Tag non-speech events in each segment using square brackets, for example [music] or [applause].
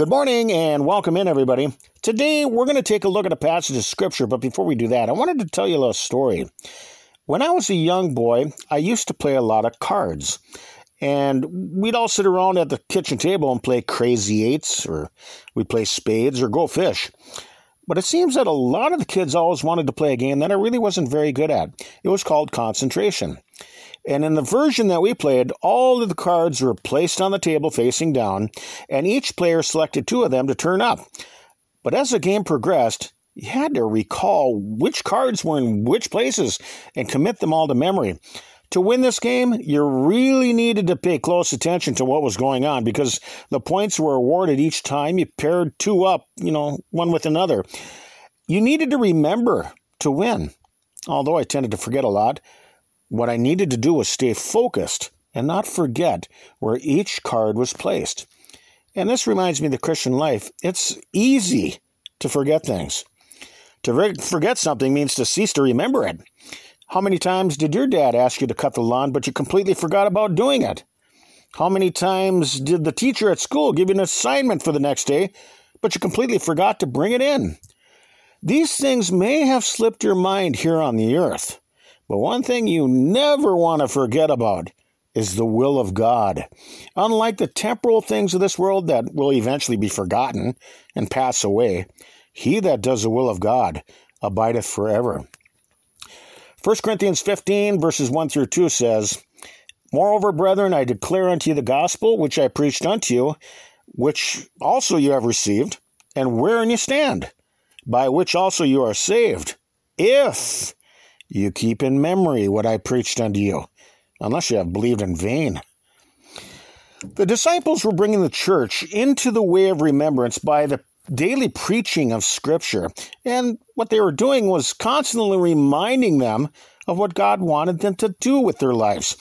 Good morning and welcome in, everybody. Today we're going to take a look at a passage of scripture, but before we do that, I wanted to tell you a little story. When I was a young boy, I used to play a lot of cards. And we'd all sit around at the kitchen table and play crazy eights, or we'd play spades or go fish. But it seems that a lot of the kids always wanted to play a game that I really wasn't very good at. It was called concentration. And in the version that we played, all of the cards were placed on the table facing down, and each player selected two of them to turn up. But as the game progressed, you had to recall which cards were in which places and commit them all to memory. To win this game, you really needed to pay close attention to what was going on because the points were awarded each time you paired two up, you know, one with another. You needed to remember to win. Although I tended to forget a lot, what I needed to do was stay focused and not forget where each card was placed. And this reminds me of the Christian life. It's easy to forget things. To forget something means to cease to remember it. How many times did your dad ask you to cut the lawn, but you completely forgot about doing it? How many times did the teacher at school give you an assignment for the next day, but you completely forgot to bring it in? These things may have slipped your mind here on the earth, but one thing you never want to forget about is the will of God. Unlike the temporal things of this world that will eventually be forgotten and pass away, he that does the will of God abideth forever. 1 Corinthians 15, verses 1 through 2 says, Moreover, brethren, I declare unto you the gospel which I preached unto you, which also you have received, and wherein you stand, by which also you are saved, if you keep in memory what I preached unto you, unless you have believed in vain. The disciples were bringing the church into the way of remembrance by the daily preaching of Scripture. And what they were doing was constantly reminding them of what God wanted them to do with their lives.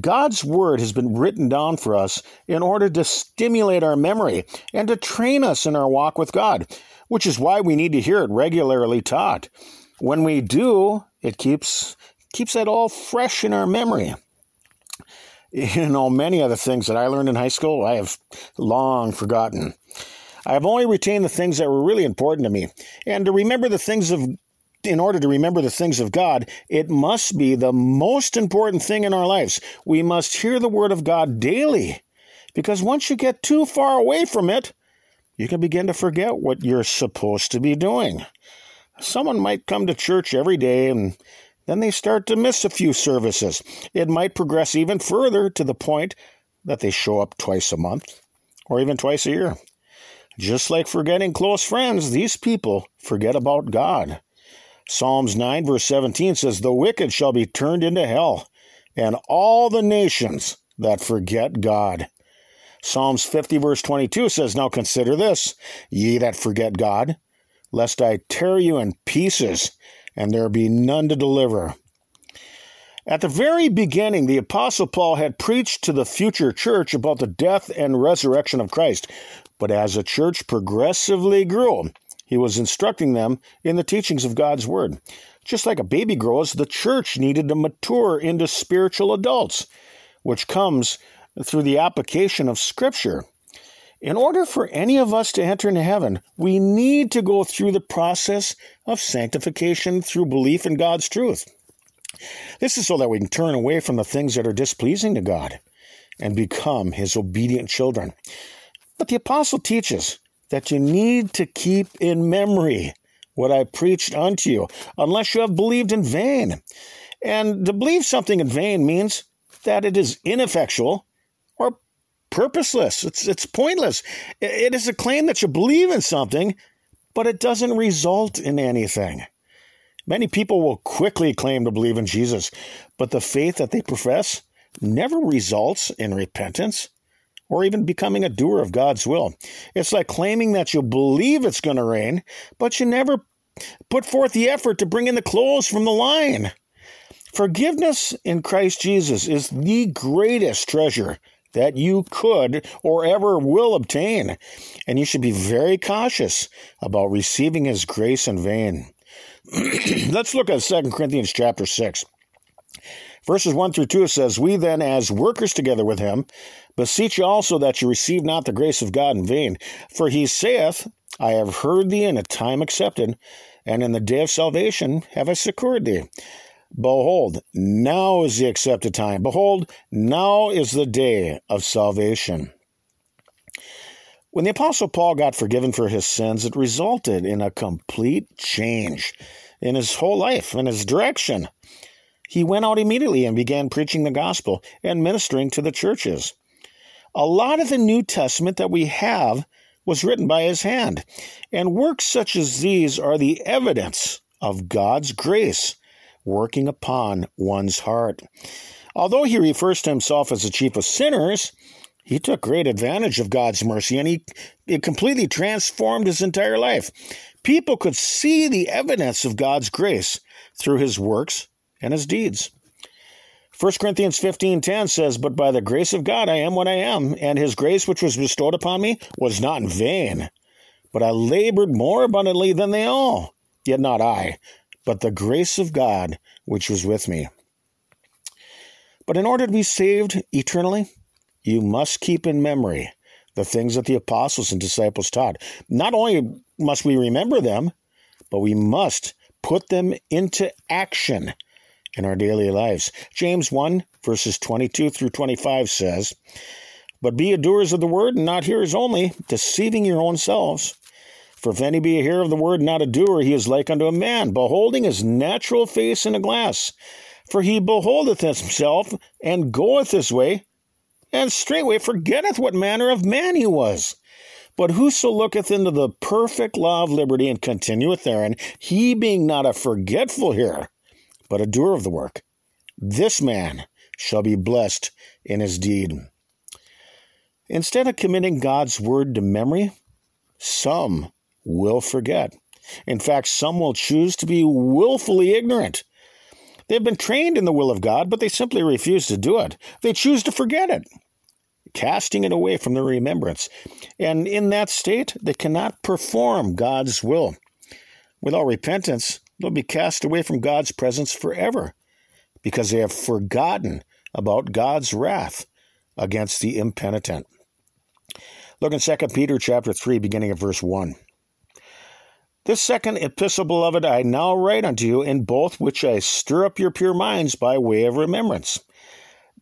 God's Word has been written down for us in order to stimulate our memory and to train us in our walk with God, which is why we need to hear it regularly taught. When we do, it keeps keeps that all fresh in our memory. You know, many of the things that I learned in high school, I have long forgotten. I have only retained the things that were really important to me. And to remember the things of in order to remember the things of God, it must be the most important thing in our lives. We must hear the word of God daily. Because once you get too far away from it, you can begin to forget what you're supposed to be doing. Someone might come to church every day and then they start to miss a few services. It might progress even further to the point that they show up twice a month or even twice a year. Just like forgetting close friends, these people forget about God. Psalms 9, verse 17 says, The wicked shall be turned into hell, and all the nations that forget God. Psalms 50, verse 22 says, Now consider this, ye that forget God, lest I tear you in pieces, and there be none to deliver. At the very beginning, the Apostle Paul had preached to the future church about the death and resurrection of Christ. But as the church progressively grew, he was instructing them in the teachings of God's Word. Just like a baby grows, the church needed to mature into spiritual adults, which comes through the application of Scripture. In order for any of us to enter into heaven, we need to go through the process of sanctification through belief in God's truth. This is so that we can turn away from the things that are displeasing to God and become His obedient children. But the apostle teaches that you need to keep in memory what I preached unto you, unless you have believed in vain. And to believe something in vain means that it is ineffectual purposeless. It's it's pointless. It is a claim that you believe in something, but it doesn't result in anything. Many people will quickly claim to believe in Jesus, but the faith that they profess never results in repentance or even becoming a doer of God's will. It's like claiming that you believe it's going to rain, but you never put forth the effort to bring in the clothes from the line. Forgiveness in Christ Jesus is the greatest treasure that you could or ever will obtain. And you should be very cautious about receiving his grace in vain. [clears throat] Let's look at 2 Corinthians chapter 6. Verses 1 through 2 says, We then, as workers together with him, Beseech you also that you receive not the grace of God in vain. For he saith, I have heard thee in a time accepted, and in the day of salvation have I succored thee. Behold, now is the accepted time. Behold, now is the day of salvation. When the Apostle Paul got forgiven for his sins, it resulted in a complete change in his whole life and his direction. He went out immediately and began preaching the gospel and ministering to the churches. A lot of the New Testament that we have was written by his hand, and works such as these are the evidence of God's grace working upon one's heart. Although he refers to himself as the chief of sinners, he took great advantage of God's mercy and he it completely transformed his entire life. People could see the evidence of God's grace through his works and his deeds. 1 Corinthians 15:10 says, "But by the grace of God I am what I am, and his grace which was bestowed upon me was not in vain, but I labored more abundantly than they all, yet not I, but the grace of God which was with me." But in order to be saved eternally, you must keep in memory the things that the apostles and disciples taught. Not only must we remember them, but we must put them into action in our daily lives. James 1, verses 22 through 25 says, But be doers of the word, and not hearers only, deceiving your own selves. For if any be a hearer of the word, not a doer, he is like unto a man, beholding his natural face in a glass. For he beholdeth himself, and goeth his way, and straightway forgetteth what manner of man he was. But whoso looketh into the perfect law of liberty and continueth therein, he being not a forgetful hearer, but a doer of the work, this man shall be blessed in his deed. Instead of committing God's word to memory, some will forget. In fact, some will choose to be willfully ignorant. They've been trained in the will of God, but they simply refuse to do it. They choose to forget it casting it away from their remembrance. And in that state, they cannot perform God's will. Without repentance, they'll be cast away from God's presence forever because they have forgotten about God's wrath against the impenitent. Look in 2 Peter chapter 3, beginning at verse 1. This second epistle, beloved, I now write unto you, in both which I stir up your pure minds by way of remembrance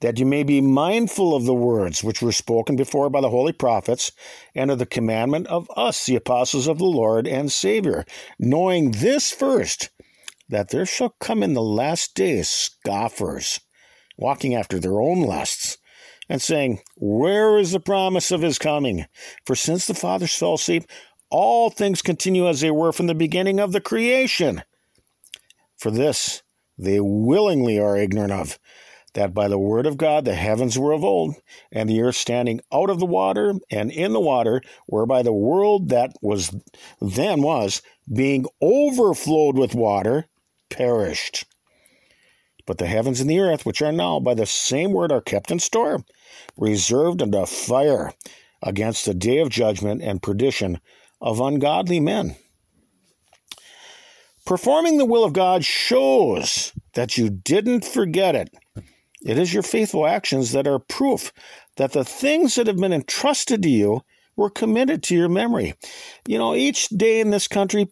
that you may be mindful of the words which were spoken before by the holy prophets, and of the commandment of us, the apostles of the Lord and Savior, knowing this first, that there shall come in the last days scoffers, walking after their own lusts, and saying, Where is the promise of his coming? For since the fathers fell asleep, all things continue as they were from the beginning of the creation. For this they willingly are ignorant of that by the word of God the heavens were of old, and the earth standing out of the water and in the water, whereby the world that was then was, being overflowed with water, perished. But the heavens and the earth, which are now by the same word, are kept in store, reserved unto fire against the day of judgment and perdition of ungodly men. Performing the will of God shows that you didn't forget it it is your faithful actions that are proof that the things that have been entrusted to you were committed to your memory. You know, each day in this country,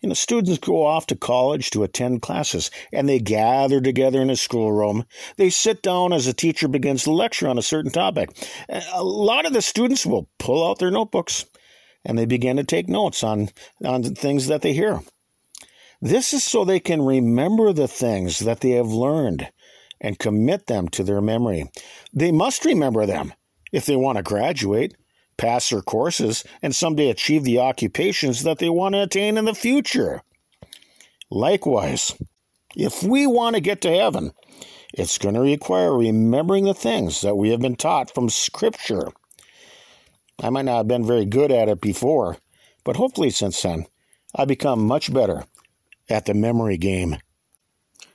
you know, students go off to college to attend classes and they gather together in a schoolroom. They sit down as a teacher begins to lecture on a certain topic. A lot of the students will pull out their notebooks and they begin to take notes on, on things that they hear. This is so they can remember the things that they have learned and commit them to their memory. They must remember them if they want to graduate, pass their courses, and someday achieve the occupations that they want to attain in the future. Likewise, if we want to get to heaven, it's going to require remembering the things that we have been taught from Scripture. I might not have been very good at it before, but hopefully since then, I've become much better at the memory game.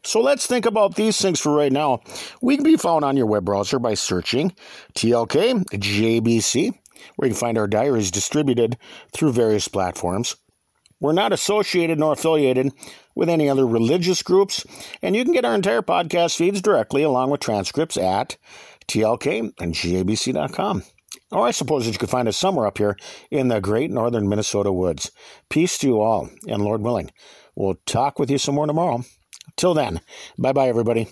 So let's think about these things for right now. We can be found on your web browser by searching TLK JBC, where you can find our diaries distributed through various platforms. We're not associated nor affiliated with any other religious groups, and you can get our entire podcast feeds directly along with transcripts at TLK and GABC.com. Or I suppose that you could find us somewhere up here in the great northern Minnesota woods. Peace to you all, and Lord willing, we'll talk with you some more tomorrow. Till then, bye bye, everybody.